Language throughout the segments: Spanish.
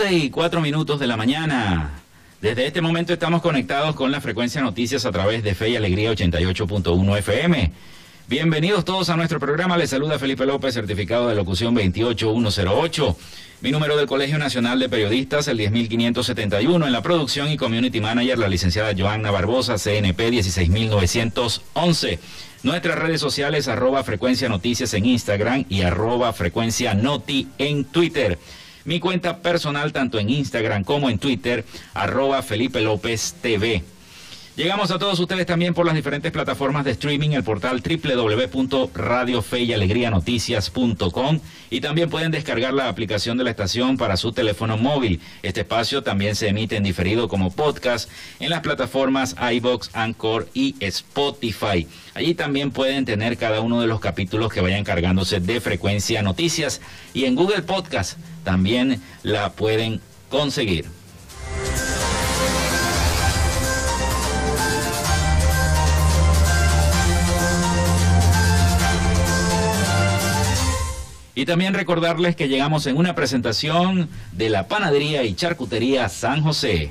11 y 4 minutos de la mañana. Desde este momento estamos conectados con la frecuencia noticias a través de Fe y Alegría 88.1 FM. Bienvenidos todos a nuestro programa. Les saluda Felipe López, certificado de locución 28108. Mi número del Colegio Nacional de Periodistas, el 10571. En la producción y community manager, la licenciada Joanna Barbosa, CNP 16911. Nuestras redes sociales, arroba frecuencia noticias en Instagram y arroba frecuencia noti en Twitter. Mi cuenta personal tanto en Instagram como en Twitter, arroba Felipe López TV. Llegamos a todos ustedes también por las diferentes plataformas de streaming, el portal www.radiofeyalegrianoticias.com y también pueden descargar la aplicación de la estación para su teléfono móvil. Este espacio también se emite en diferido como podcast en las plataformas iBox, Anchor y Spotify. Allí también pueden tener cada uno de los capítulos que vayan cargándose de frecuencia noticias y en Google Podcast también la pueden conseguir. Y también recordarles que llegamos en una presentación de la Panadería y Charcutería San José.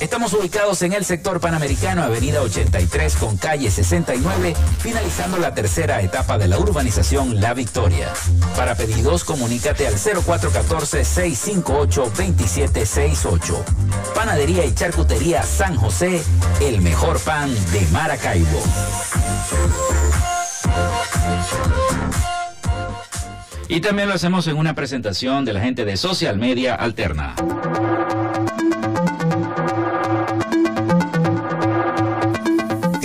Estamos ubicados en el sector panamericano, avenida 83 con calle 69, finalizando la tercera etapa de la urbanización La Victoria. Para pedidos, comunícate al 0414-658-2768. Panadería y Charcutería San José, el mejor pan de Maracaibo. Y también lo hacemos en una presentación de la gente de Social Media Alterna.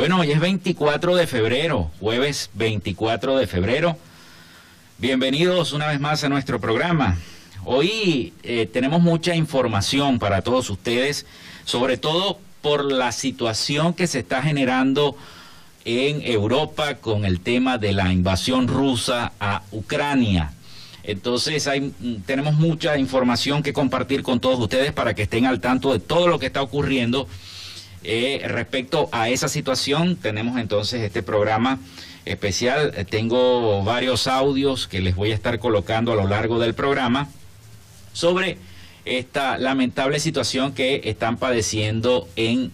Bueno, hoy es 24 de febrero, jueves 24 de febrero. Bienvenidos una vez más a nuestro programa. Hoy eh, tenemos mucha información para todos ustedes, sobre todo por la situación que se está generando en Europa con el tema de la invasión rusa a Ucrania. Entonces hay, tenemos mucha información que compartir con todos ustedes para que estén al tanto de todo lo que está ocurriendo eh, respecto a esa situación, tenemos entonces este programa especial. Eh, tengo varios audios que les voy a estar colocando a lo largo del programa sobre esta lamentable situación que están padeciendo en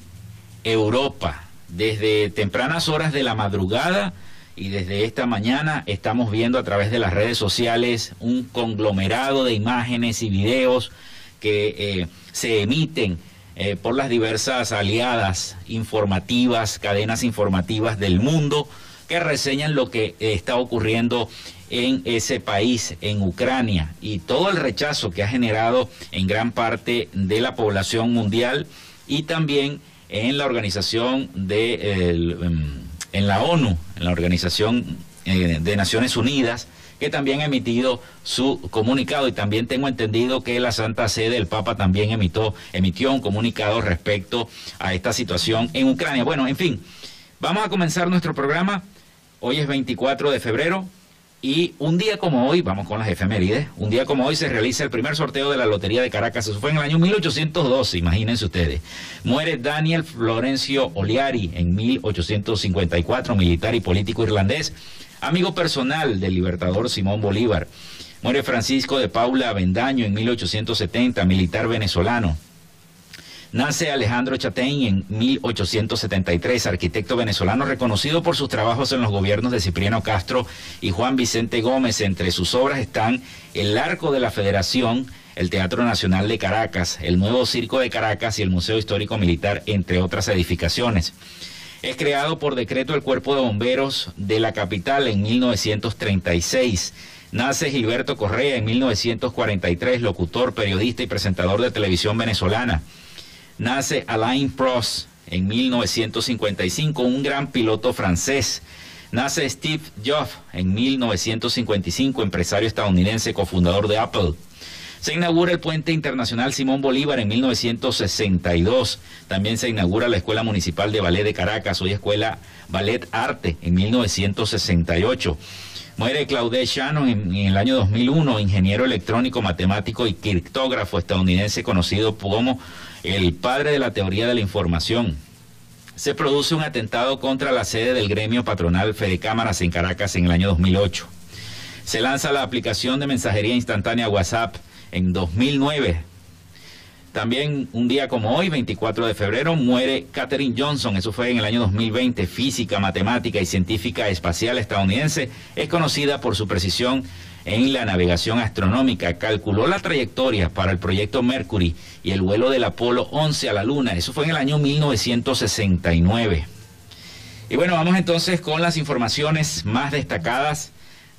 Europa. Desde tempranas horas de la madrugada y desde esta mañana estamos viendo a través de las redes sociales un conglomerado de imágenes y videos que eh, se emiten eh, por las diversas aliadas informativas, cadenas informativas del mundo que reseñan lo que está ocurriendo en ese país, en Ucrania, y todo el rechazo que ha generado en gran parte de la población mundial y también en la organización de em, en la ONU, en la organización eh, de Naciones Unidas, que también ha emitido su comunicado y también tengo entendido que la Santa Sede, el Papa también emitió, emitió un comunicado respecto a esta situación en Ucrania. Bueno, en fin, vamos a comenzar nuestro programa. Hoy es 24 de febrero. Y un día como hoy, vamos con las efemérides, un día como hoy se realiza el primer sorteo de la Lotería de Caracas. Eso fue en el año 1812, imagínense ustedes. Muere Daniel Florencio Oliari en 1854, militar y político irlandés, amigo personal del libertador Simón Bolívar. Muere Francisco de Paula Avendaño en 1870, militar venezolano. Nace Alejandro Chatein en 1873, arquitecto venezolano reconocido por sus trabajos en los gobiernos de Cipriano Castro y Juan Vicente Gómez. Entre sus obras están El Arco de la Federación, el Teatro Nacional de Caracas, el Nuevo Circo de Caracas y el Museo Histórico Militar, entre otras edificaciones. Es creado por decreto el Cuerpo de Bomberos de la capital en 1936. Nace Gilberto Correa en 1943, locutor, periodista y presentador de televisión venezolana. Nace Alain Prost en 1955, un gran piloto francés. Nace Steve Jobs en 1955, empresario estadounidense, cofundador de Apple. Se inaugura el puente internacional Simón Bolívar en 1962. También se inaugura la Escuela Municipal de Ballet de Caracas, hoy Escuela Ballet Arte, en 1968. Muere Claude Shannon en, en, el año 2001, ingeniero electrónico, matemático y criptógrafo estadounidense conocido como el padre de la teoría de la información. Se produce un atentado contra la sede del gremio patronal Fede Cámaras en Caracas en el año 2008. Se lanza la aplicación de mensajería instantánea WhatsApp en 2009. También un día como hoy, 24 de febrero, muere Katherine Johnson, eso fue en el año 2020, física, matemática y científica espacial estadounidense, es conocida por su precisión en la navegación astronómica. Calculó la trayectoria para el proyecto Mercury y el vuelo del Apolo 11 a la Luna. Eso fue en el año 1969. Y bueno, vamos entonces con las informaciones más destacadas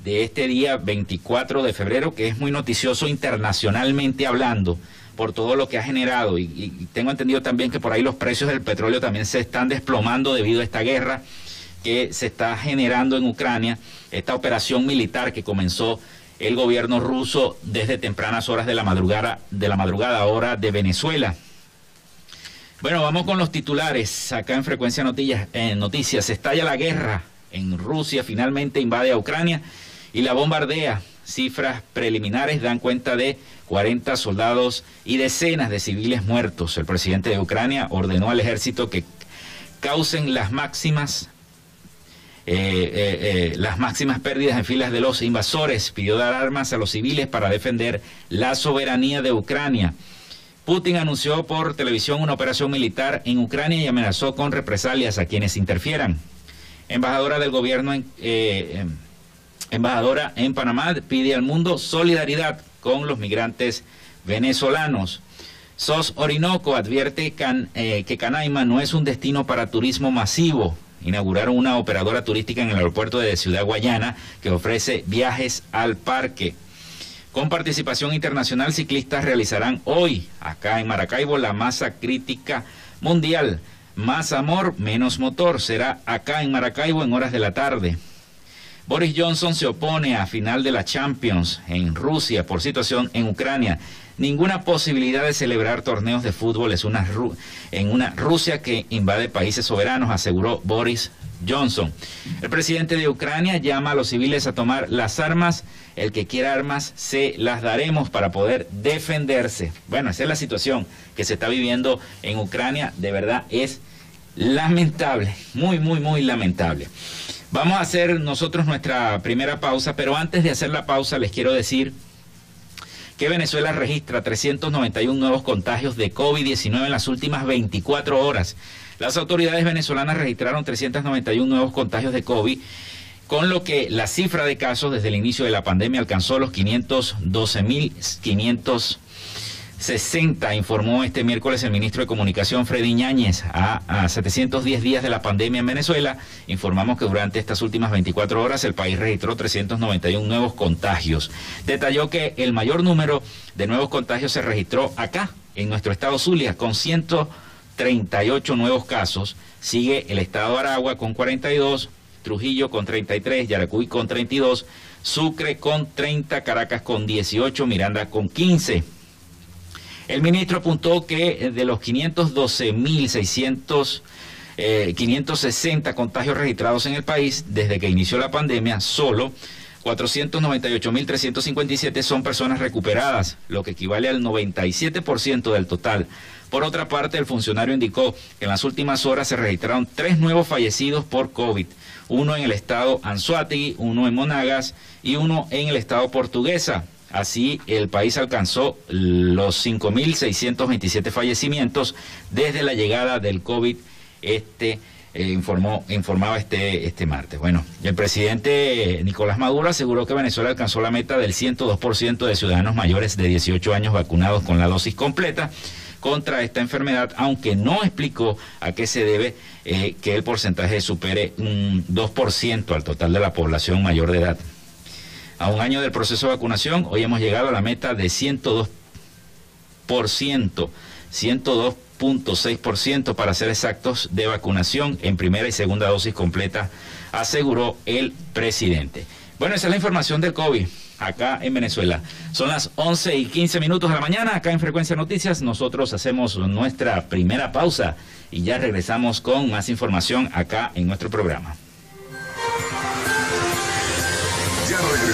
de este día 24 de febrero, que es muy noticioso internacionalmente hablando por todo lo que ha generado. Y, tengo entendido también que por ahí los precios del petróleo también se están desplomando debido a esta guerra que se está generando en Ucrania, esta operación militar que comenzó el gobierno ruso desde tempranas horas de la madrugada, de la madrugada hora de Venezuela. Bueno, vamos con los titulares. Acá en Frecuencia Noticias, en Noticias, estalla la guerra en Rusia, finalmente invade a Ucrania y la bombardea. Cifras preliminares dan cuenta de 40 soldados y decenas de civiles muertos. El presidente de Ucrania ordenó al ejército que causen las máximas eh, eh, eh, las máximas pérdidas en filas de los invasores, pidió dar armas a los civiles para defender la soberanía de Ucrania. Putin anunció por televisión una operación militar en Ucrania y amenazó con represalias a quienes interfieran. Embajadora del gobierno, en, embajadora en Panamá, pide al mundo solidaridad con los migrantes venezolanos. SOS Orinoco advierte que Canaima no es un destino para turismo masivo inauguraron una operadora turística en el aeropuerto de Ciudad Guayana que ofrece viajes al parque. Con participación internacional, ciclistas realizarán hoy, acá en Maracaibo, la masa crítica mundial. Más amor, menos motor. Será acá en Maracaibo en horas de la tarde. Boris Johnson se opone a final de la Champions en Rusia por situación en Ucrania. Ninguna posibilidad de celebrar torneos de fútbol es una en una Rusia que invade países soberanos, aseguró Boris Johnson. El presidente de Ucrania llama a los civiles a tomar las armas. El que quiera armas, se las daremos para poder defenderse. Bueno, esa es la situación que se está viviendo en Ucrania. De verdad es lamentable, muy, muy, muy lamentable. Vamos a hacer nosotros nuestra primera pausa, pero antes de hacer la pausa les quiero decir que Venezuela registra 391 nuevos contagios de COVID-19 en las últimas 24 horas. Las autoridades venezolanas registraron 391 nuevos contagios de COVID con lo que la cifra de casos desde el inicio de la pandemia alcanzó los 512.500 60, informó este miércoles el ministro de Comunicación Freddy Ñáñez. A, 710 días de la pandemia en Venezuela, informamos que durante estas últimas 24 horas el país registró 391 nuevos contagios. Detalló que el mayor número de nuevos contagios se registró acá, en nuestro estado Zulia, con 138 nuevos casos. Sigue el estado Aragua con 42, Trujillo con 33, Yaracuy con 32, Sucre con 30, Caracas con 18, Miranda con 15. El ministro apuntó que eh, de los 512.600 eh, 560 contagios registrados en el país desde que inició la pandemia, solo 498.357 son personas recuperadas, lo que equivale al 97% del total. Por otra parte, el funcionario indicó que en las últimas horas se registraron tres nuevos fallecidos por COVID, uno en el estado Anzuategui, uno en Monagas y uno en el estado Portuguesa. Así, el país alcanzó los 5.627 fallecimientos desde la llegada del COVID, este eh, informó, informaba este, este martes. Bueno, el presidente Nicolás Maduro aseguró que Venezuela alcanzó la meta del 102% de ciudadanos mayores de 18 años vacunados con la dosis completa contra esta enfermedad, aunque no explicó a qué se debe eh, que el porcentaje supere un 2% al total de la población mayor de edad. A un año del proceso de vacunación, hoy hemos llegado a la meta de 102%, 102.6% para ser exactos de vacunación en primera y segunda dosis completa, aseguró el presidente. Bueno, esa es la información del COVID acá en Venezuela. Son las 11 y 15 minutos de la mañana, acá en Frecuencia Noticias. Nosotros hacemos nuestra primera pausa y ya regresamos con más información acá en nuestro programa.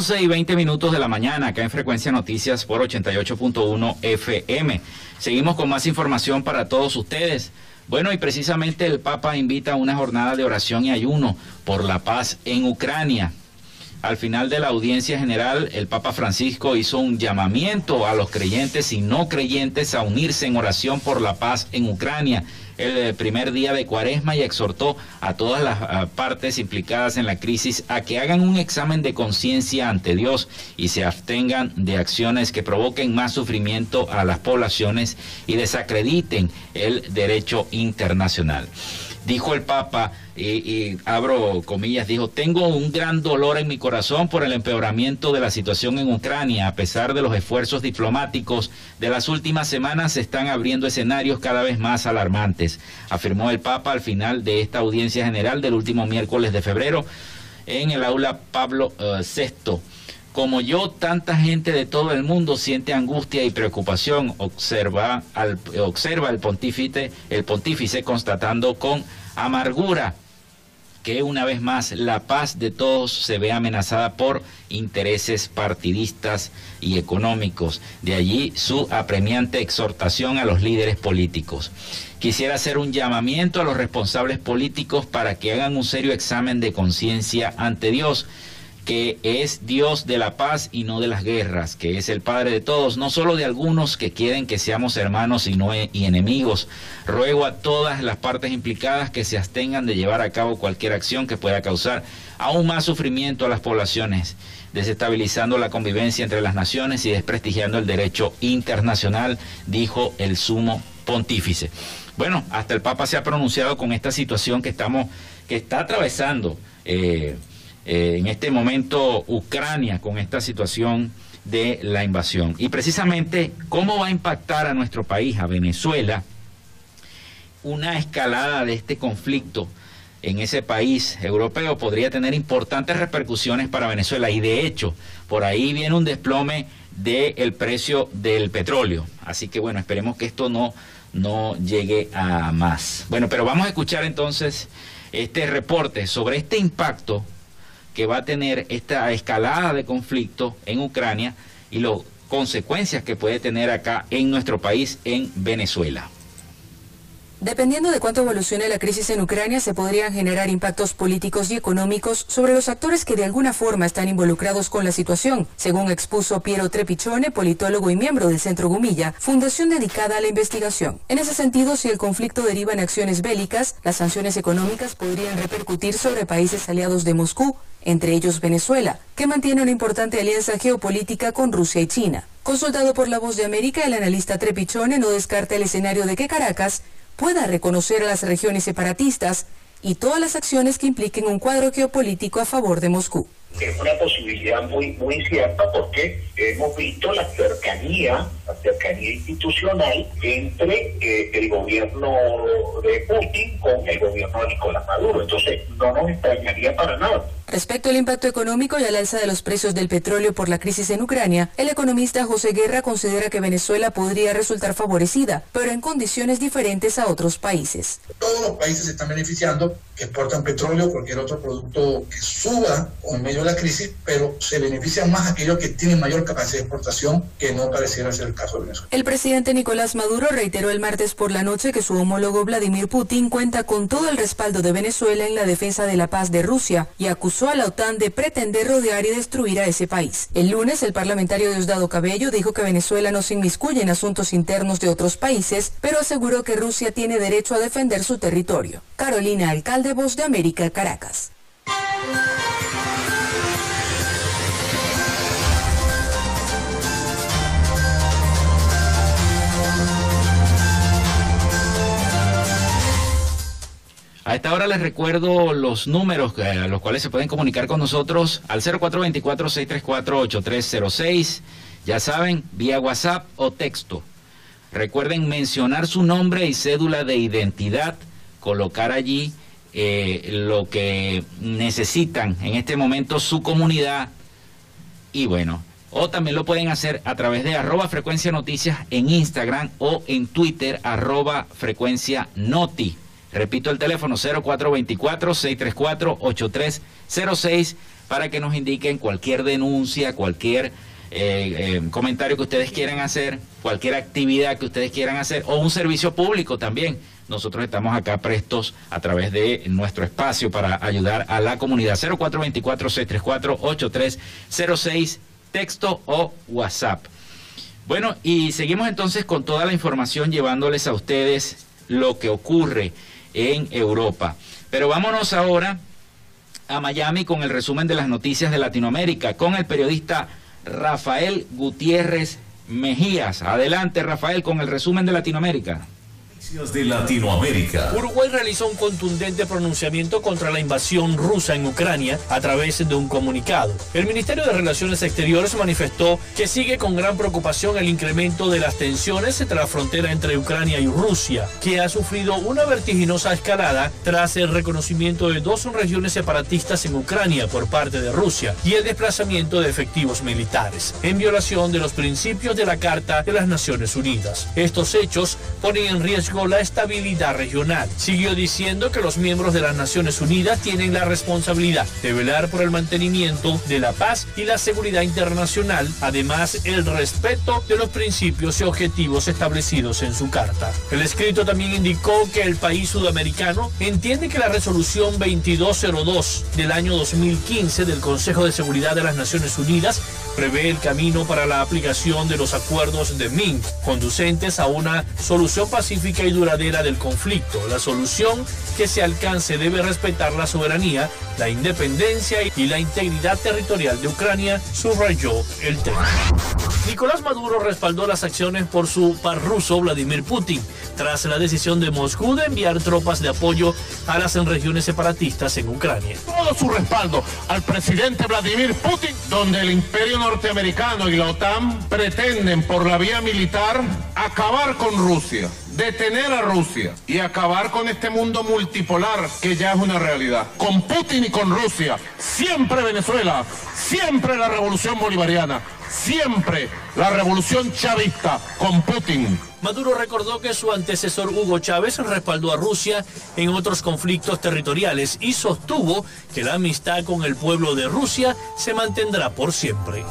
11 y 20 minutos de la mañana, acá en Frecuencia Noticias por 88.1 FM. Seguimos con más información para todos ustedes. Bueno, y precisamente el Papa invita a una jornada de oración y ayuno por la paz en Ucrania. Al final de la audiencia general, el Papa Francisco hizo un llamamiento a los creyentes y no creyentes a unirse en oración por la paz en Ucrania el eh, primer día de cuaresma y exhortó a todas las partes implicadas en la crisis a que hagan un examen de conciencia ante Dios y se abstengan de acciones que provoquen más sufrimiento a las poblaciones y desacrediten el derecho internacional. Dijo el Papa, y, abro comillas, dijo, tengo un gran dolor en mi corazón por el empeoramiento de la situación en Ucrania. A pesar de los esfuerzos diplomáticos de las últimas semanas, se están abriendo escenarios cada vez más alarmantes, afirmó el Papa al final de esta audiencia general del último miércoles de febrero en el aula Pablo VI. Como yo, tanta gente de todo el mundo siente angustia y preocupación, observa, al, observa el pontífice, el pontífice constatando con amargura que una vez más la paz de todos se ve amenazada por intereses partidistas y económicos. De allí su apremiante exhortación a los líderes políticos. Quisiera hacer un llamamiento a los responsables políticos para que hagan un serio examen de conciencia ante Dios que es Dios de la paz y no de las guerras, que es el Padre de todos, no solo de algunos que quieren que seamos hermanos y, no y enemigos. Ruego a todas las partes implicadas que se abstengan de llevar a cabo cualquier acción que pueda causar aún más sufrimiento a las poblaciones, desestabilizando la convivencia entre las naciones y desprestigiando el derecho internacional, dijo el sumo pontífice. Bueno, hasta el Papa se ha pronunciado con esta situación que estamos, que está atravesando. Eh, eh, en este momento Ucrania con esta situación de la invasión. Y precisamente, ¿cómo va a impactar a nuestro país, a Venezuela, una escalada de este conflicto en ese país europeo podría tener importantes repercusiones para Venezuela? Y de hecho, por ahí viene un desplome del precio del petróleo. Así que bueno, esperemos que esto no, no llegue a más. Bueno, pero vamos a escuchar entonces este reporte sobre este impacto que va a tener esta escalada de conflicto en Ucrania y las consecuencias que puede tener acá en nuestro país, en Venezuela. Dependiendo de cuánto evolucione la crisis en Ucrania, se podrían generar impactos políticos y económicos sobre los actores que de alguna forma están involucrados con la situación, según expuso Piero Trepichone, politólogo y miembro del Centro Gumilla, fundación dedicada a la investigación. En ese sentido, si el conflicto deriva en acciones bélicas, las sanciones económicas podrían repercutir sobre países aliados de Moscú, entre ellos Venezuela, que mantiene una importante alianza geopolítica con Rusia y China. Consultado por La Voz de América, el analista Trepichone no descarta el escenario de que Caracas pueda reconocer a las regiones separatistas y todas las acciones que impliquen un cuadro geopolítico a favor de Moscú. Es una posibilidad muy, muy cierta porque hemos visto la cercanía, la cercanía institucional entre eh, el gobierno de Putin con el gobierno de Nicolás Maduro. Entonces, no nos extrañaría para nada. Respecto al impacto económico y al alza de los precios del petróleo por la crisis en Ucrania, el economista José Guerra considera que Venezuela podría resultar favorecida, pero en condiciones diferentes a otros países. Todos los países se están beneficiando, que exportan petróleo o cualquier otro producto que suba en medio de la crisis, pero se benefician más aquellos que tienen mayor capacidad de exportación, que no pareciera ser el caso de Venezuela. El presidente Nicolás Maduro reiteró el martes por la noche que su homólogo Vladimir Putin cuenta con todo el respaldo de Venezuela en la defensa de la paz de Rusia y acusó a la OTAN de pretender rodear y destruir a ese país. El lunes, el parlamentario Diosdado Cabello dijo que Venezuela no se inmiscuye en asuntos internos de otros países, pero aseguró que Rusia tiene derecho a defender su territorio. Carolina Alcalde, Voz de América, Caracas. A esta hora les recuerdo los números a los cuales se pueden comunicar con nosotros al 0424-634-8306. Ya saben, vía WhatsApp o texto. Recuerden mencionar su nombre y cédula de identidad, colocar allí eh, lo que necesitan en este momento su comunidad y bueno, o también lo pueden hacer a través de arroba frecuencia noticias en Instagram o en Twitter arroba frecuencia noti. Repito el teléfono 0424-634-8306 para que nos indiquen cualquier denuncia, cualquier eh, eh, comentario que ustedes quieran hacer, cualquier actividad que ustedes quieran hacer o un servicio público también. Nosotros estamos acá prestos a través de nuestro espacio para ayudar a la comunidad. 0424-634-8306, texto o WhatsApp. Bueno, y seguimos entonces con toda la información llevándoles a ustedes lo que ocurre en Europa. Pero vámonos ahora a Miami con el resumen de las noticias de Latinoamérica con el periodista Rafael Gutiérrez Mejías. Adelante Rafael con el resumen de Latinoamérica de Latinoamérica. Uruguay realizó un contundente pronunciamiento contra la invasión rusa en Ucrania a través de un comunicado. El Ministerio de Relaciones Exteriores manifestó que sigue con gran preocupación el incremento de las tensiones entre la frontera entre Ucrania y Rusia, que ha sufrido una vertiginosa escalada tras el reconocimiento de dos regiones separatistas en Ucrania por parte de Rusia y el desplazamiento de efectivos militares, en violación de los principios de la Carta de las Naciones Unidas. Estos hechos ponen en riesgo riesgo la estabilidad regional. Siguió diciendo que los miembros de las Naciones Unidas tienen la responsabilidad de velar por el mantenimiento de la paz y la seguridad internacional, además el respeto de los principios y objetivos establecidos en su carta. El escrito también indicó que el país sudamericano entiende que la resolución 2202 del año 2015 del Consejo de Seguridad de las Naciones Unidas prevé el camino para la aplicación de los acuerdos de Minsk, conducentes a una solución pacífica y duradera del conflicto. La solución que se alcance debe respetar la soberanía, la independencia y la integridad territorial de Ucrania, subrayó el tema. Nicolás Maduro respaldó las acciones por su par ruso Vladimir Putin, tras la decisión de Moscú de enviar tropas de apoyo a las regiones separatistas en Ucrania. Todo su respaldo al presidente Vladimir Putin, donde el imperio norteamericano y la OTAN pretenden por la vía militar acabar con Rusia, detener a Rusia y acabar con este mundo multipolar que ya es una realidad. Con Putin y con Rusia, siempre Venezuela, siempre la revolución bolivariana, siempre la revolución chavista con Putin. Maduro recordó que su antecesor Hugo Chávez respaldó a Rusia en otros conflictos territoriales y sostuvo que la amistad con el pueblo de Rusia se mantendrá por siempre.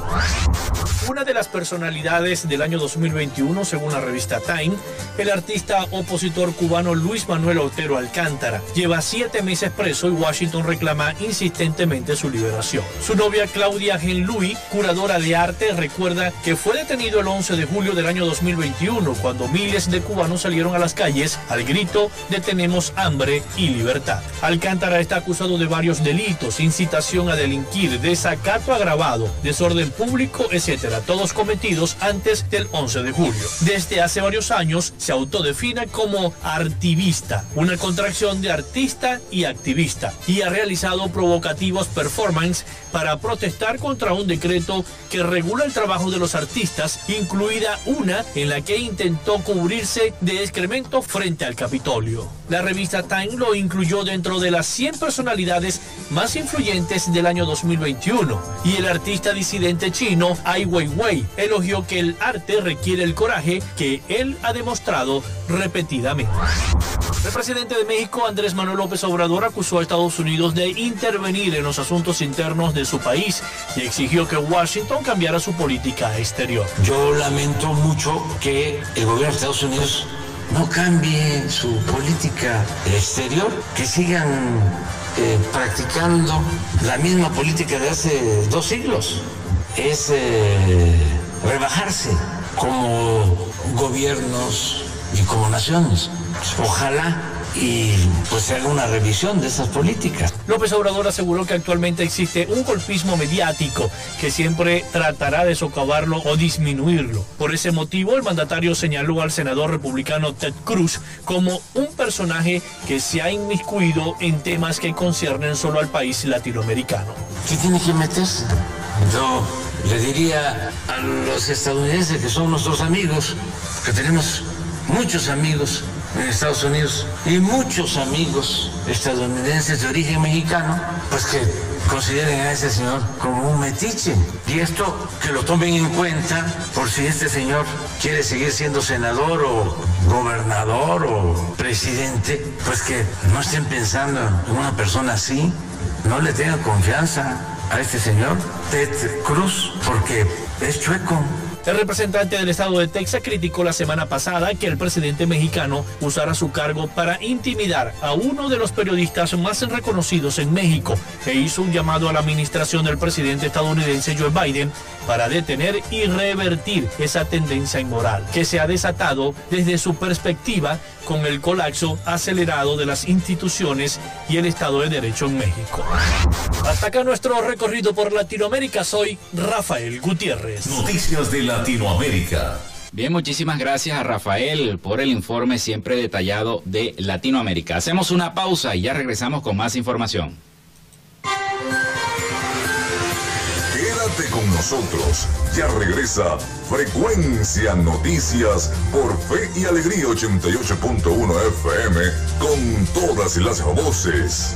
Una de las personalidades del año 2021, según la revista Time, el artista opositor cubano Luis Manuel Otero Alcántara lleva siete meses preso y Washington reclama insistentemente su liberación. Su novia Claudia Genlui, curadora de arte, recuerda que fue detenido el 11 de julio del año 2021 cuando miles de cubanos salieron a las calles al grito de tenemos hambre y libertad. Alcántara está acusado de varios delitos, incitación a delinquir, desacato agravado, desorden público, etcétera, todos cometidos antes del 11 de julio. Desde hace varios años se autodefine como artivista, una contracción de artista y activista, y ha realizado provocativos performance para protestar contra un decreto que regula el trabajo de los artistas, incluida una en la que intentó cubrirse de excremento frente al Capitolio. La revista Time lo incluyó dentro de las 100 personalidades más influyentes del año 2021 y el artista disidente chino Ai Weiwei elogió que el arte requiere el coraje que él ha demostrado repetidamente. El presidente de México, Andrés Manuel López Obrador, acusó a Estados Unidos de intervenir en los asuntos internos de su país y exigió que Washington cambiara su política exterior. Yo lamento mucho que el gobierno de Estados Unidos no cambie su política exterior, que sigan eh, practicando la misma política de hace dos siglos. Es eh, rebajarse como gobiernos y como naciones. Ojalá y pues se haga una revisión de esas políticas. López Obrador aseguró que actualmente existe un golpismo mediático que siempre tratará de socavarlo o disminuirlo. Por ese motivo, el mandatario señaló al senador republicano Ted Cruz como un personaje que se ha inmiscuido en temas que conciernen solo al país latinoamericano. ¿Qué tiene que meterse? Yo le diría a los estadounidenses que son nuestros amigos, que tenemos muchos amigos en Estados Unidos y muchos amigos estadounidenses de origen mexicano, pues que consideren a ese señor como un metiche. Y esto que lo tomen en cuenta por si este señor quiere seguir siendo senador o gobernador o presidente, pues que no estén pensando en una persona así, no le tengan confianza a este señor, Ted Cruz, porque es chueco. El representante del estado de Texas criticó la semana pasada que el presidente mexicano usara su cargo para intimidar a uno de los periodistas más reconocidos en México e hizo un llamado a la administración del presidente estadounidense Joe Biden para detener y revertir esa tendencia inmoral que se ha desatado desde su perspectiva con el colapso acelerado de las instituciones y el Estado de Derecho en México. Hasta acá nuestro recorrido por Latinoamérica. Soy Rafael Gutiérrez. Noticias Latinoamérica. Bien, muchísimas gracias a Rafael por el informe siempre detallado de Latinoamérica. Hacemos una pausa y ya regresamos con más información. Quédate con nosotros. Ya regresa Frecuencia Noticias por Fe y Alegría 88.1 FM con todas las voces.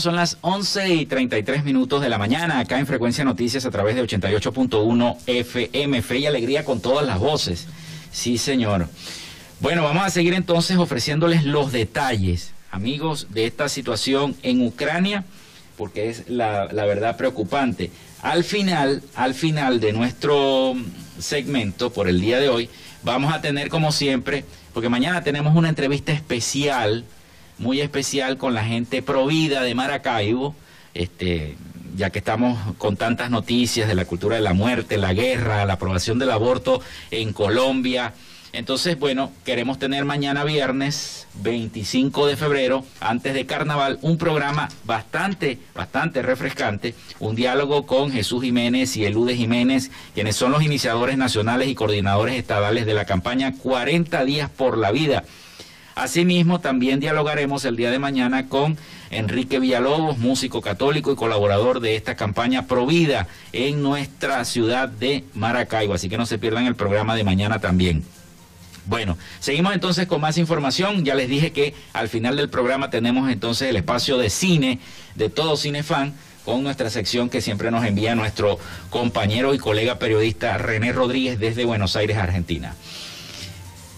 Son las 11 y 33 minutos de la mañana acá en Frecuencia Noticias a través de 88.1 FM. Fe y alegría con todas las voces. Sí, señor. Bueno, vamos a seguir entonces ofreciéndoles los detalles, amigos, de esta situación en Ucrania, porque es la, la verdad preocupante. Al final, al final de nuestro segmento por el día de hoy, vamos a tener como siempre, porque mañana tenemos una entrevista especial muy especial con la gente provida de Maracaibo, este, ya que estamos con tantas noticias de la cultura de la muerte, la guerra, la aprobación del aborto en Colombia. Entonces, bueno, queremos tener mañana viernes 25 de febrero, antes de carnaval, un programa bastante, bastante refrescante, un diálogo con Jesús Jiménez y Elude Jiménez, quienes son los iniciadores nacionales y coordinadores estadales de la campaña 40 días por la vida Asimismo, también dialogaremos el día de mañana con Enrique Villalobos, músico católico y colaborador de esta campaña Provida en nuestra ciudad de Maracaibo. Así que no se pierdan el programa de mañana también. Bueno, seguimos entonces con más información. Ya les dije que al final del programa tenemos entonces el espacio de cine de todo cinefan con nuestra sección que siempre nos envía nuestro compañero y colega periodista René Rodríguez desde Buenos Aires, Argentina.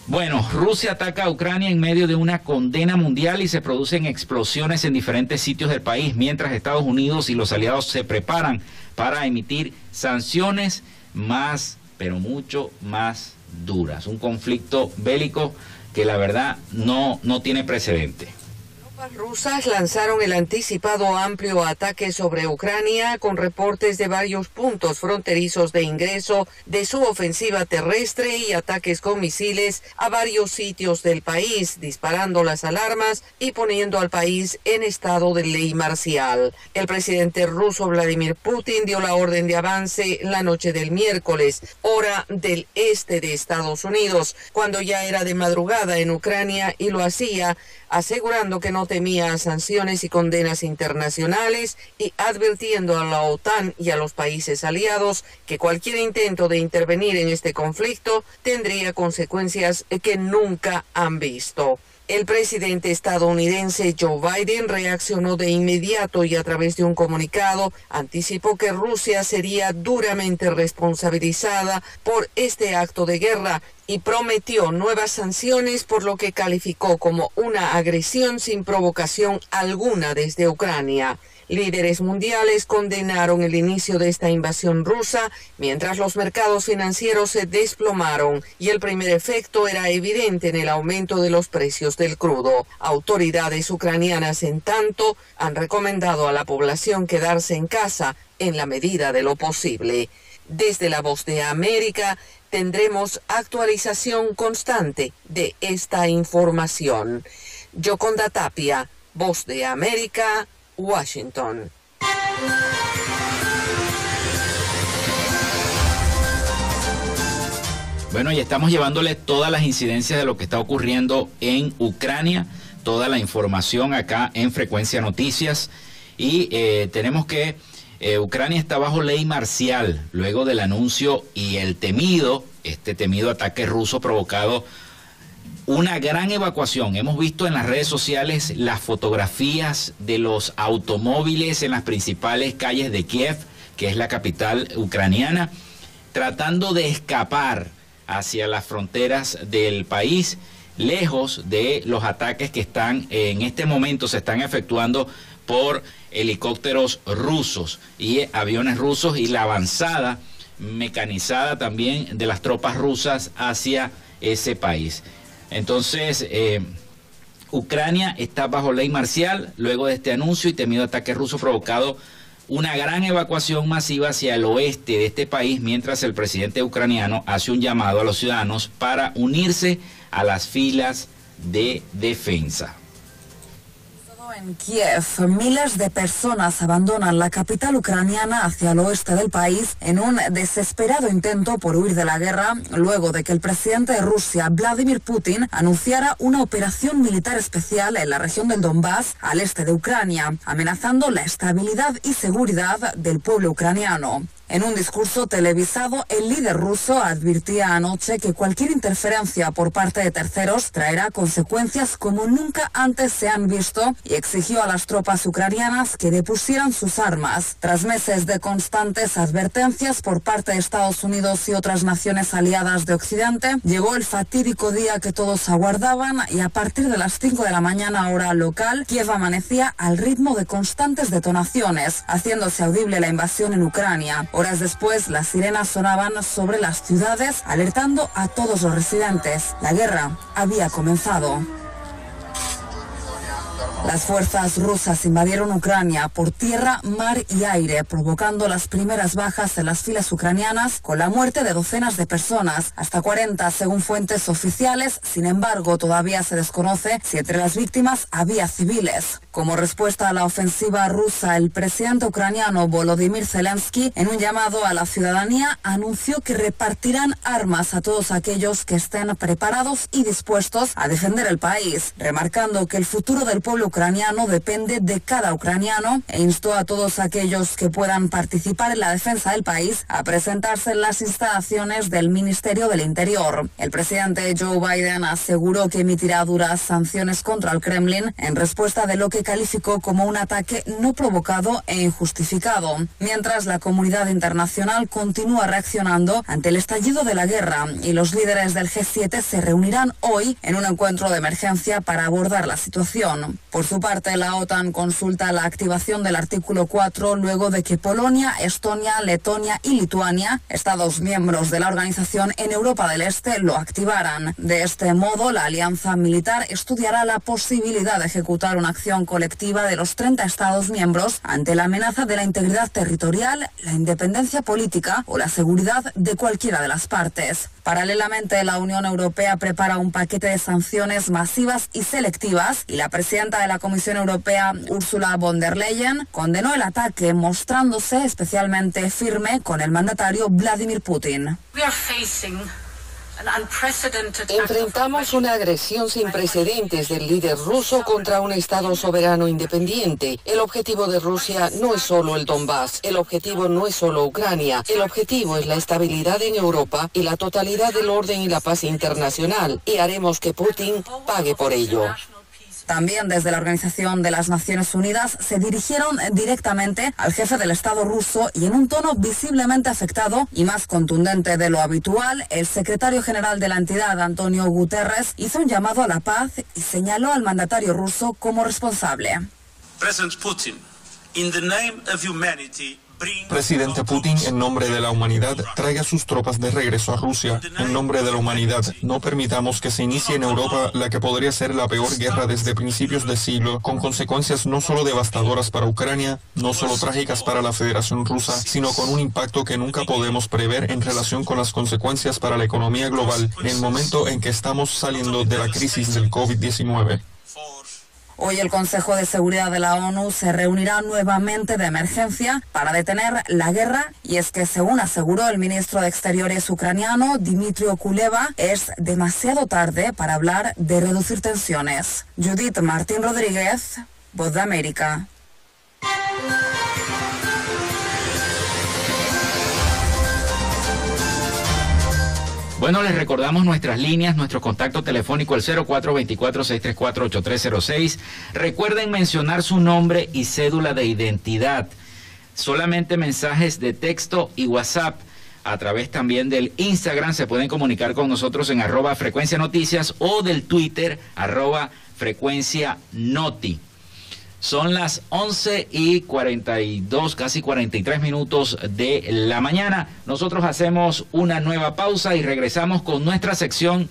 Bueno, Rusia ataca a Ucrania en medio de una condena mundial y se producen explosiones en diferentes sitios del país, mientras Estados Unidos y los aliados se preparan para emitir sanciones más, pero mucho más duras. Un conflicto bélico que la verdad no, no tiene precedente rusas lanzaron el anticipado amplio ataque sobre Ucrania con reportes de varios puntos fronterizos de ingreso de su ofensiva terrestre y ataques con misiles a varios sitios del país, disparando las alarmas y poniendo al país en estado de ley marcial. El presidente ruso Vladimir Putin dio la orden de avance la noche del miércoles, hora del este de Estados Unidos, cuando ya era de madrugada en Ucrania y lo hacía asegurando que no temía sanciones y condenas internacionales y advirtiendo a la OTAN y a los países aliados que cualquier intento de intervenir en este conflicto tendría consecuencias que nunca han visto. El presidente estadounidense Joe Biden reaccionó de inmediato y a través de un comunicado anticipó que Rusia sería duramente responsabilizada por este acto de guerra y prometió nuevas sanciones por lo que calificó como una agresión sin provocación alguna desde Ucrania. Líderes mundiales condenaron el inicio de esta invasión rusa mientras los mercados financieros se desplomaron y el primer efecto era evidente en el aumento de los precios del crudo. Autoridades ucranianas, en tanto, han recomendado a la población quedarse en casa en la medida de lo posible. Desde la voz de América tendremos actualización constante de esta información. Yoconda Tapia, Voz de América, Washington. Bueno, y estamos llevándole todas las incidencias de lo que está ocurriendo en Ucrania, toda la información acá en Frecuencia Noticias. Y eh, tenemos que eh, Ucrania está bajo ley marcial luego del anuncio y el temido, este temido ataque ruso provocado una gran evacuación. Hemos visto en las redes sociales las fotografías de los automóviles en las principales calles de Kiev, que es la capital ucraniana, tratando de escapar hacia las fronteras del país, lejos de los ataques que están en este momento se están efectuando por helicópteros rusos y aviones rusos y la avanzada mecanizada también de las tropas rusas hacia ese país. Entonces, eh, Ucrania está bajo ley marcial luego de este anuncio y temido ataque ruso provocado una gran evacuación masiva hacia el oeste de este país mientras el presidente ucraniano hace un llamado a los ciudadanos para unirse a las filas de defensa En Kiev, miles de personas abandonan la capital ucraniana hacia el oeste del país en un desesperado intento por huir de la guerra, luego de que el presidente de Rusia, Vladimir Putin, anunciara una operación militar especial en la región del Donbass, al este de Ucrania, amenazando la estabilidad y seguridad del pueblo ucraniano. En un discurso televisado, el líder ruso advirtía anoche que cualquier interferencia por parte de terceros traerá consecuencias como nunca antes se han visto y exigió a las tropas ucranianas que depusieran sus armas. Tras meses de constantes advertencias por parte de Estados Unidos y otras naciones aliadas de Occidente, llegó el fatídico día que todos aguardaban y a partir de las 5 de la mañana hora local, Kiev amanecía al ritmo de constantes detonaciones, haciéndose audible la invasión en Ucrania. Horas después, las sirenas sonaban sobre las ciudades, alertando a todos los residentes. La guerra había comenzado. Las fuerzas rusas invadieron Ucrania por tierra, mar y aire, provocando las primeras bajas en las filas ucranianas con la muerte de docenas de personas, hasta 40 según fuentes oficiales. Sin embargo, todavía se desconoce si entre las víctimas había civiles. Como respuesta a la ofensiva rusa, el presidente ucraniano Volodymyr Zelensky, en un llamado a la ciudadanía, anunció que repartirán armas a todos aquellos que estén preparados y dispuestos a defender el país, remarcando que el futuro del pueblo ucraniano depende de cada ucraniano e instó a todos aquellos que puedan participar en la defensa del país a presentarse en las instalaciones del Ministerio del Interior. El presidente Joe Biden aseguró que emitirá duras sanciones contra el Kremlin en respuesta de lo que calificó como un ataque no provocado e injustificado, mientras la comunidad internacional continúa reaccionando ante el estallido de la guerra y los líderes del G7 se reunirán hoy en un encuentro de emergencia para abordar la situación. Su parte, la OTAN consulta la activación del artículo 4 luego de que Polonia, Estonia, Letonia y Lituania, estados miembros de la organización en Europa del Este, lo activaran. De este modo, la alianza militar estudiará la posibilidad de ejecutar una acción colectiva de los 30 estados miembros ante la amenaza de la integridad territorial, la independencia política o la seguridad de cualquiera de las partes. Paralelamente, la Unión Europea prepara un paquete de sanciones masivas y selectivas y la presidenta de la Comisión Europea, Ursula von der Leyen, condenó el ataque mostrándose especialmente firme con el mandatario Vladimir Putin. Enfrentamos una agresión sin precedentes del líder ruso contra un Estado soberano independiente. El objetivo de Rusia no es solo el Donbass, el objetivo no es solo Ucrania, el objetivo es la estabilidad en Europa y la totalidad del orden y la paz internacional. Y haremos que Putin pague por ello. También desde la Organización de las Naciones Unidas se dirigieron directamente al jefe del Estado ruso y en un tono visiblemente afectado y más contundente de lo habitual, el secretario general de la entidad, Antonio Guterres, hizo un llamado a la paz y señaló al mandatario ruso como responsable. Presidente Putin, en nombre de la humanidad, traiga sus tropas de regreso a Rusia. En nombre de la humanidad, no permitamos que se inicie en Europa la que podría ser la peor guerra desde principios de siglo, con consecuencias no solo devastadoras para Ucrania, no solo trágicas para la Federación Rusa, sino con un impacto que nunca podemos prever en relación con las consecuencias para la economía global en el momento en que estamos saliendo de la crisis del COVID-19. Hoy el Consejo de Seguridad de la ONU se reunirá nuevamente de emergencia para detener la guerra y es que según aseguró el ministro de Exteriores ucraniano Dimitrio Kuleva es demasiado tarde para hablar de reducir tensiones. Judith Martín Rodríguez, Voz de América. Bueno, les recordamos nuestras líneas, nuestro contacto telefónico el 0424-634-8306. Recuerden mencionar su nombre y cédula de identidad. Solamente mensajes de texto y WhatsApp. A través también del Instagram se pueden comunicar con nosotros en arroba frecuencia noticias o del Twitter arroba frecuencia noti. Son las 11 y 42, casi 43 minutos de la mañana. Nosotros hacemos una nueva pausa y regresamos con nuestra sección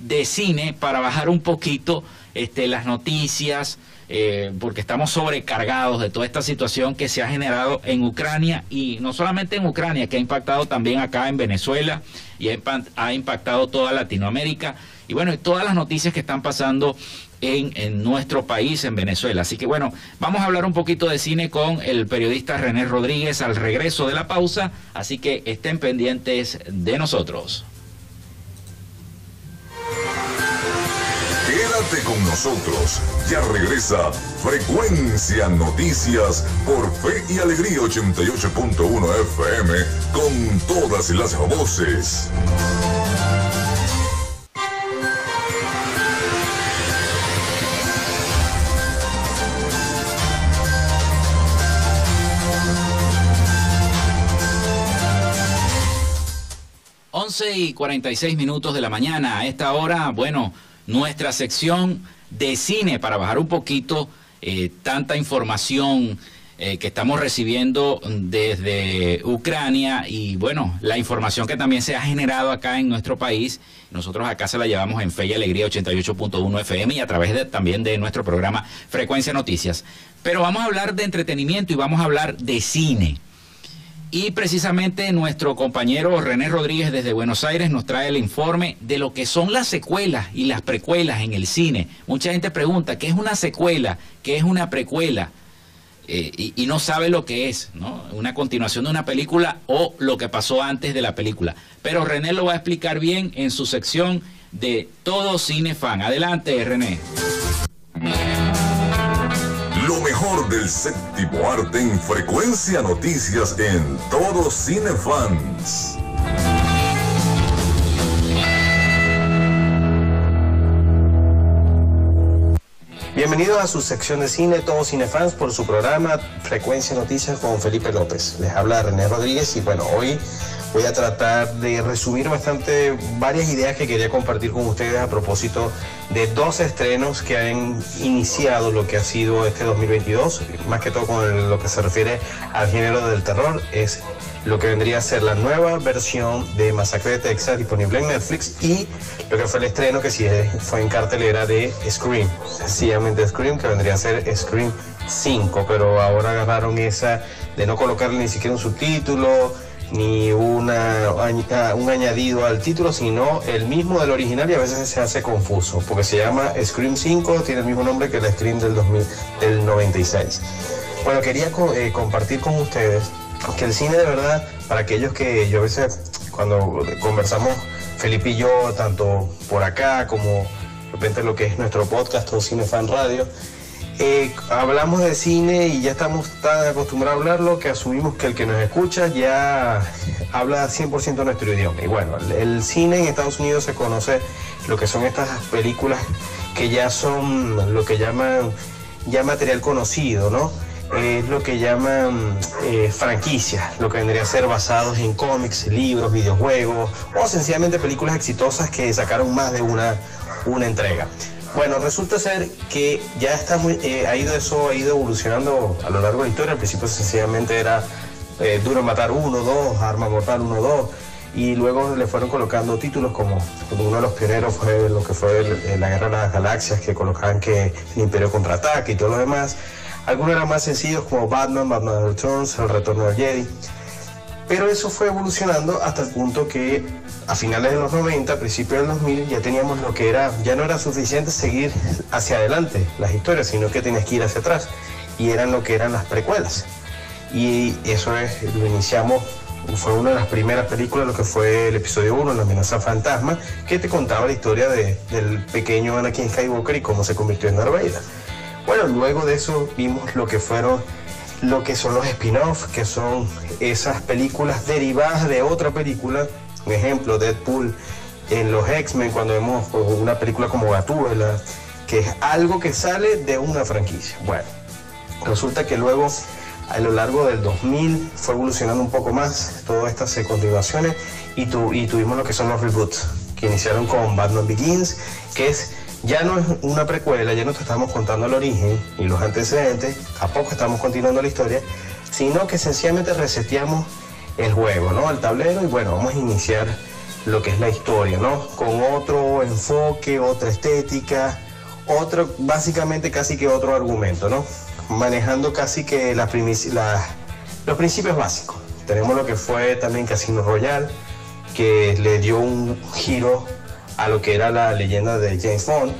de cine para bajar un poquito este, las noticias, eh, porque estamos sobrecargados de toda esta situación que se ha generado en Ucrania y no solamente en Ucrania, que ha impactado también acá en Venezuela y ha impactado toda Latinoamérica. Y bueno, todas las noticias que están pasando en, nuestro país, en Venezuela. Así que bueno, vamos a hablar un poquito de cine con el periodista René Rodríguez al regreso de la pausa, así que estén pendientes de nosotros. Quédate con nosotros, ya regresa Frecuencia Noticias por Fe y Alegría 88.1 FM con todas las voces. 11 y 46 minutos de la mañana. A esta hora, bueno, nuestra sección de cine para bajar un poquito eh, tanta información eh, que estamos recibiendo desde Ucrania y bueno, la información que también se ha generado acá en nuestro país. Nosotros acá se la llevamos en Fe y Alegría 88.1 FM y a través de, también de nuestro programa Frecuencia Noticias. Pero vamos a hablar de entretenimiento y vamos a hablar de cine. Y precisamente nuestro compañero René Rodríguez desde Buenos Aires nos trae el informe de lo que son las secuelas y las precuelas en el cine. Mucha gente pregunta, ¿qué es una secuela? ¿Qué es una precuela? Eh, y, no sabe lo que es, ¿no? Una continuación de una película o lo que pasó antes de la película. Pero René lo va a explicar bien en su sección de Todo Cine Fan. Adelante, René. Lo mejor del séptimo arte en frecuencia noticias en Todo Cinefans. Bienvenidos a su sección de cine, Todo Cinefans, por su programa Frecuencia Noticias con Felipe López. Les habla René Rodríguez y bueno, hoy voy a tratar de resumir bastante varias ideas que quería compartir con ustedes a propósito de dos estrenos que han iniciado lo que ha sido este 2022, más que todo con lo que se refiere al género del terror, es lo que vendría a ser la nueva versión de Masacre de Texas disponible en Netflix y lo que fue el estreno que sí fue en cartelera de Scream, sencillamente Scream, que vendría a ser Scream 5, pero ahora agarraron esa de no colocarle ni siquiera un subtítulo, ni una, un añadido al título, sino el mismo del original y a veces se hace confuso, porque se llama Scream 5, tiene el mismo nombre que el Scream del, 2000, del 96. Bueno, quería eh, compartir con ustedes que el cine de verdad, para aquellos que yo a veces cuando conversamos Felipe y yo, tanto por acá como de repente lo que es nuestro podcast o Cine Fan Radio, eh, hablamos de cine y ya estamos tan acostumbrados a hablarlo que asumimos que el que nos escucha ya habla 100% nuestro idioma. Y bueno, el, cine en Estados Unidos se conoce lo que son estas películas que ya son lo que llaman ya material conocido, ¿no? Es lo que llaman eh, franquicias, lo que vendría a ser basados en cómics, libros, videojuegos o sencillamente películas exitosas que sacaron más de una, una entrega. Bueno, resulta ser que ya está muy, eh, ha ido eso, ha ido evolucionando a lo largo de la historia. Al principio sencillamente era eh, Duro Matar 1, 2, Arma Mortal 1, 2. Y luego le fueron colocando títulos como, uno de los pioneros fue lo que fue el, la Guerra de las Galaxias, que colocaban que el Imperio contraataque y todo lo demás. Algunos eran más sencillos como Batman, Batman Returns, El Retorno del Jedi. Pero eso fue evolucionando hasta el punto que a finales de los 90, principios del 2000, ya teníamos lo que era, ya no era suficiente seguir hacia adelante las historias, sino que tenías que ir hacia atrás. Y eran lo que eran las precuelas. Y eso es, lo iniciamos, fue una de las primeras películas, lo que fue el episodio 1, La amenaza fantasma, que te contaba la historia de, del pequeño Anakin Skywalker y cómo se convirtió en Darth. Bueno, luego de eso vimos lo que fueron lo que son los spin-offs, que son esas películas derivadas de otra película, un ejemplo, Deadpool en los X-Men, cuando vemos una película como Gatúbela, que es algo que sale de una franquicia. Bueno, resulta que luego a lo largo del 2000 fue evolucionando un poco más todas estas continuaciones y, tu, y tuvimos lo que son los reboots, que iniciaron con Batman Begins, que es ya no es una precuela, ya no te estamos contando el origen y los antecedentes, tampoco estamos continuando la historia, sino que sencillamente reseteamos el juego, ¿no? El tablero y bueno, vamos a iniciar lo que es la historia, ¿no? Con otro enfoque, otra estética, otro, básicamente casi que otro argumento, ¿no? Manejando casi que la la, los principios básicos. Tenemos lo que fue también Casino Royale, que le dio un giro a lo que era la leyenda de James Bond.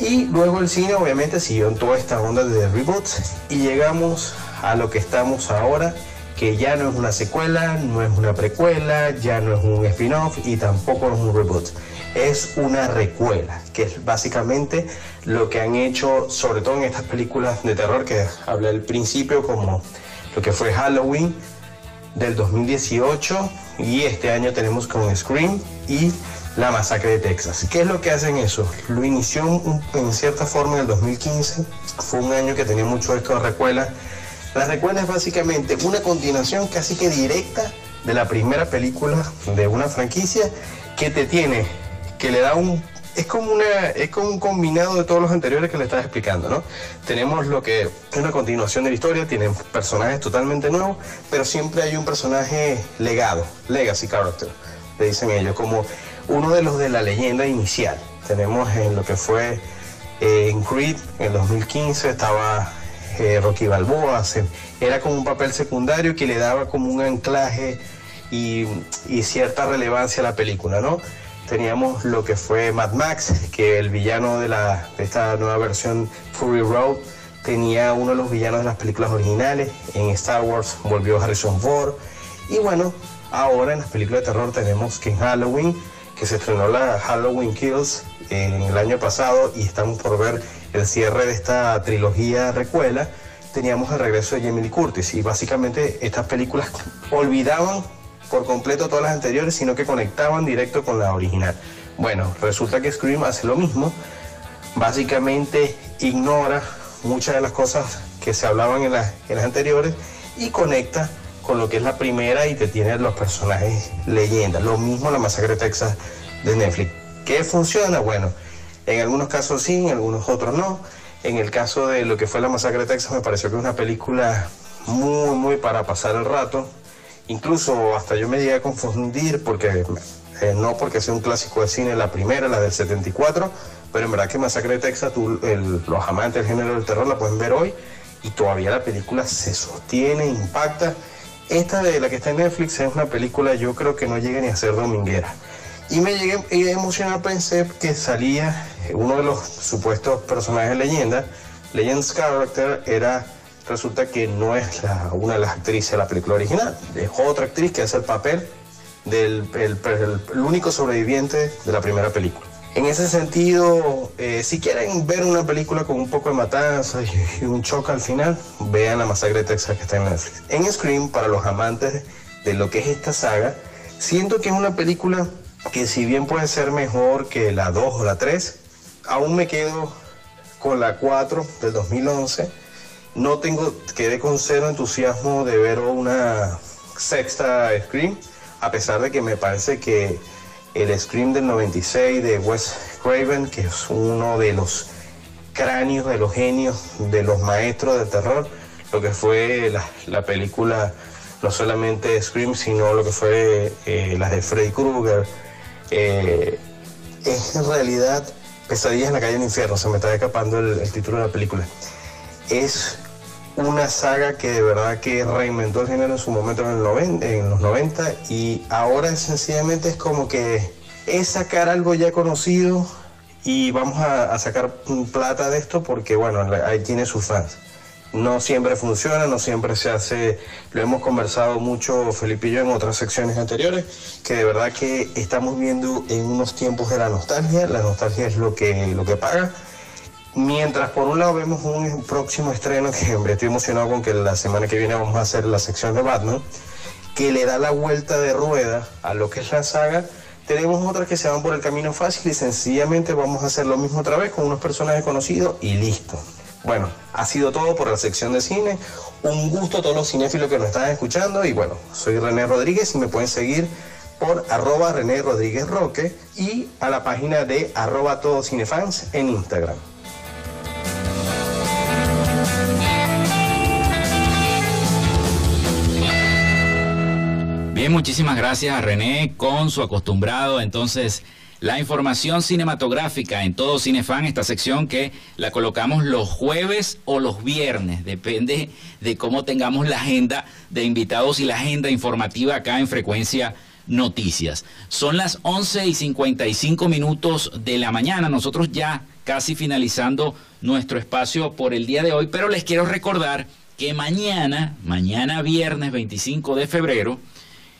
Y luego el cine obviamente siguió en toda esta onda de reboots y llegamos a lo que estamos ahora, que ya no es una secuela, no es una precuela, ya no es un spin-off y tampoco es un reboot. Es una recuela, que es básicamente lo que han hecho, sobre todo en estas películas de terror que hablé al principio, como lo que fue Halloween del 2018 y este año tenemos con Scream y la masacre de Texas. ¿Qué es lo que hacen eso? Lo inició en cierta forma en el 2015, fue un año que tenía mucho esto de recuela. La recuela es básicamente una continuación casi que directa de la primera película de una franquicia que te tiene, que le da un es como una es como un combinado de todos los anteriores que le estaba explicando, ¿no? Tenemos lo que es una continuación de la historia, tienen personajes totalmente nuevos, pero siempre hay un personaje legado, legacy character, le dicen ellos, como uno de los de la leyenda inicial. Tenemos en lo que fue eh, en Creed en el 2015 estaba eh, Rocky Balboa, era como un papel secundario que le daba como un anclaje y, y cierta relevancia a la película, ¿no? teníamos lo que fue Mad Max, que el villano de, la, de esta nueva versión Fury Road tenía uno de los villanos de las películas originales. En Star Wars volvió Harrison Ford. Y bueno, ahora en las películas de terror tenemos que en Halloween, que se estrenó la Halloween Kills en el año pasado y estamos por ver el cierre de esta trilogía recuela, teníamos el regreso de Jamie Lee Curtis y básicamente estas películas olvidaban por completo todas las anteriores, sino que conectaban directo con la original. Bueno, resulta que Scream hace lo mismo, básicamente ignora muchas de las cosas que se hablaban en, las, anteriores y conecta con lo que es la primera y te tiene los personajes leyendas. Lo mismo la masacre de Texas de Netflix. ¿Qué funciona? Bueno, en algunos casos sí, en algunos otros no. En el caso de lo que fue la masacre de Texas me pareció que es una película muy, muy para pasar el rato. Incluso hasta yo me llegué a confundir porque eh, no porque sea un clásico de cine, la primera, la del 74, pero en verdad que Masacre de Texas, los amantes del género del terror la pueden ver hoy y todavía la película se sostiene, impacta. Esta de la que está en Netflix es una película yo creo que no llega ni a ser dominguera. Y me llegué a emocionar, pensé que salía uno de los supuestos personajes de leyenda, Legends Character, era resulta que no es una de las actrices de la película original, es otra actriz que hace el papel del el, único sobreviviente de la primera película. En ese sentido, eh, si quieren ver una película con un poco de matanza y, un choque al final, vean la masacre de Texas que está en Netflix. En Scream, para los amantes de lo que es esta saga, siento que es una película que si bien puede ser mejor que la 2 o la 3, aún me quedo con la 4 del 2011 no tengo, quedé con cero entusiasmo de ver una sexta Scream, a pesar de que me parece que el Scream del 96 de Wes Craven, que es uno de los cráneos, de los genios, de los maestros del terror, lo que fue la, película, no solamente Scream, sino lo que fue eh, las de Freddy Krueger, eh, es en realidad Pesadillas en la calle del infierno, se me está escapando el, el título de la película. Es una saga que de verdad que reinventó el género en su momento en, los 90 y ahora sencillamente es como que es sacar algo ya conocido y vamos a, sacar plata de esto porque bueno, ahí tiene sus fans. No siempre funciona, no siempre se hace, lo hemos conversado mucho Felipe y yo en otras secciones anteriores, que de verdad que estamos viendo en unos tiempos de la nostalgia, la nostalgia es lo que, lo que paga Mientras por un lado vemos un próximo estreno que estoy emocionado con que la semana que viene vamos a hacer la sección de Batman, que le da la vuelta de rueda a lo que es la saga, tenemos otras que se van por el camino fácil y sencillamente vamos a hacer lo mismo otra vez con unos personajes conocidos y listo. Bueno, ha sido todo por la sección de cine. Un gusto a todos los cinéfilos que nos están escuchando y bueno, soy René Rodríguez y me pueden seguir por arroba René Rodríguez Roque y a la página de arroba todos cinefans en Instagram. Bien, muchísimas gracias a René con su acostumbrado entonces la información cinematográfica en todo Cinefan, esta sección que la colocamos los jueves o los viernes, depende de cómo tengamos la agenda de invitados y la agenda informativa acá en Frecuencia Noticias. Son las 11 y 55 minutos de la mañana, nosotros ya casi finalizando nuestro espacio por el día de hoy, pero les quiero recordar que mañana, mañana viernes 25 de febrero,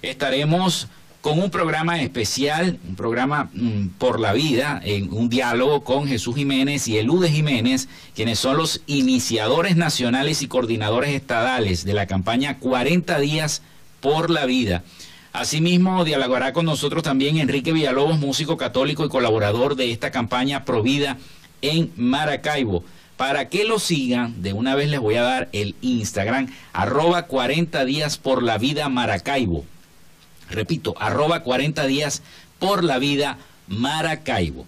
estaremos con un programa especial, un programa mm, por la vida, en un diálogo con Jesús Jiménez y Elude Jiménez, quienes son los iniciadores nacionales y coordinadores estadales de la campaña 40 días por la vida. Asimismo, dialogará con nosotros también Enrique Villalobos, músico católico y colaborador de esta campaña Provida en Maracaibo. Para que lo sigan, de una vez les voy a dar el Instagram, arroba 40 días por la vida Maracaibo. Repito, arroba 40 días por la vida Maracaibo.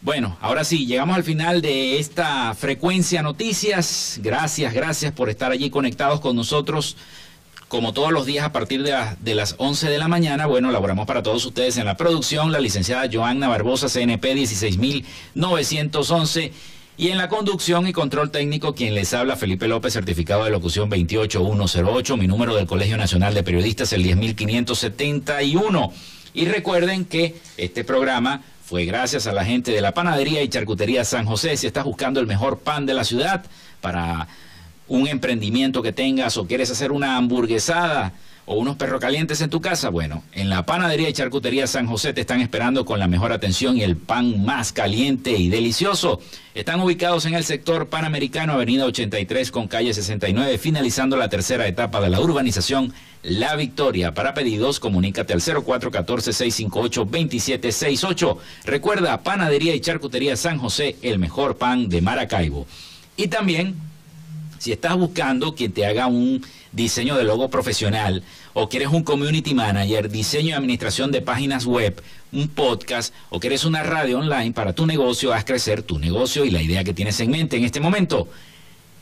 Bueno, ahora sí, llegamos al final de esta frecuencia noticias. Gracias, gracias por estar allí conectados con nosotros como todos los días a partir de, de, las 11 de la mañana, bueno, elaboramos para todos ustedes en la producción la licenciada Joanna Barbosa, CNP 16911, y en la conducción y control técnico quien les habla Felipe López, certificado de locución 28108, mi número del Colegio Nacional de Periodistas el 10571. Y recuerden que este programa fue gracias a la gente de la Panadería y Charcutería San José. Si estás buscando el mejor pan de la ciudad para un emprendimiento que tengas o quieres hacer una hamburguesada unos perros calientes en tu casa, bueno, en la panadería y charcutería San José te están esperando con la mejor atención y el pan más caliente y delicioso. Están ubicados en el sector panamericano, avenida 83 con calle 69, finalizando la tercera etapa de la urbanización La Victoria. Para pedidos, comunícate al 0414-658-2768. Recuerda, panadería y charcutería San José, el mejor pan de Maracaibo. Y también si estás buscando quien te haga un diseño de logo profesional o quieres un community manager, diseño y administración de páginas web, un podcast o quieres una radio online para tu negocio, haz crecer tu negocio y la idea que tienes en mente en este momento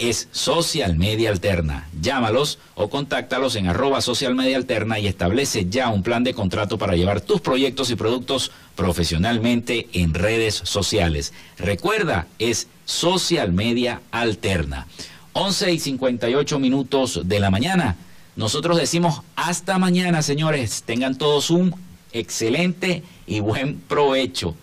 es Social Media Alterna. Llámalos o contáctalos en arroba Social Media Alterna y establece ya un plan de contrato para llevar tus proyectos y productos profesionalmente en redes sociales. Recuerda, es Social Media Alterna. 11 y 58 minutos de la mañana. Nosotros decimos hasta mañana, señores. Tengan todos un excelente y buen provecho.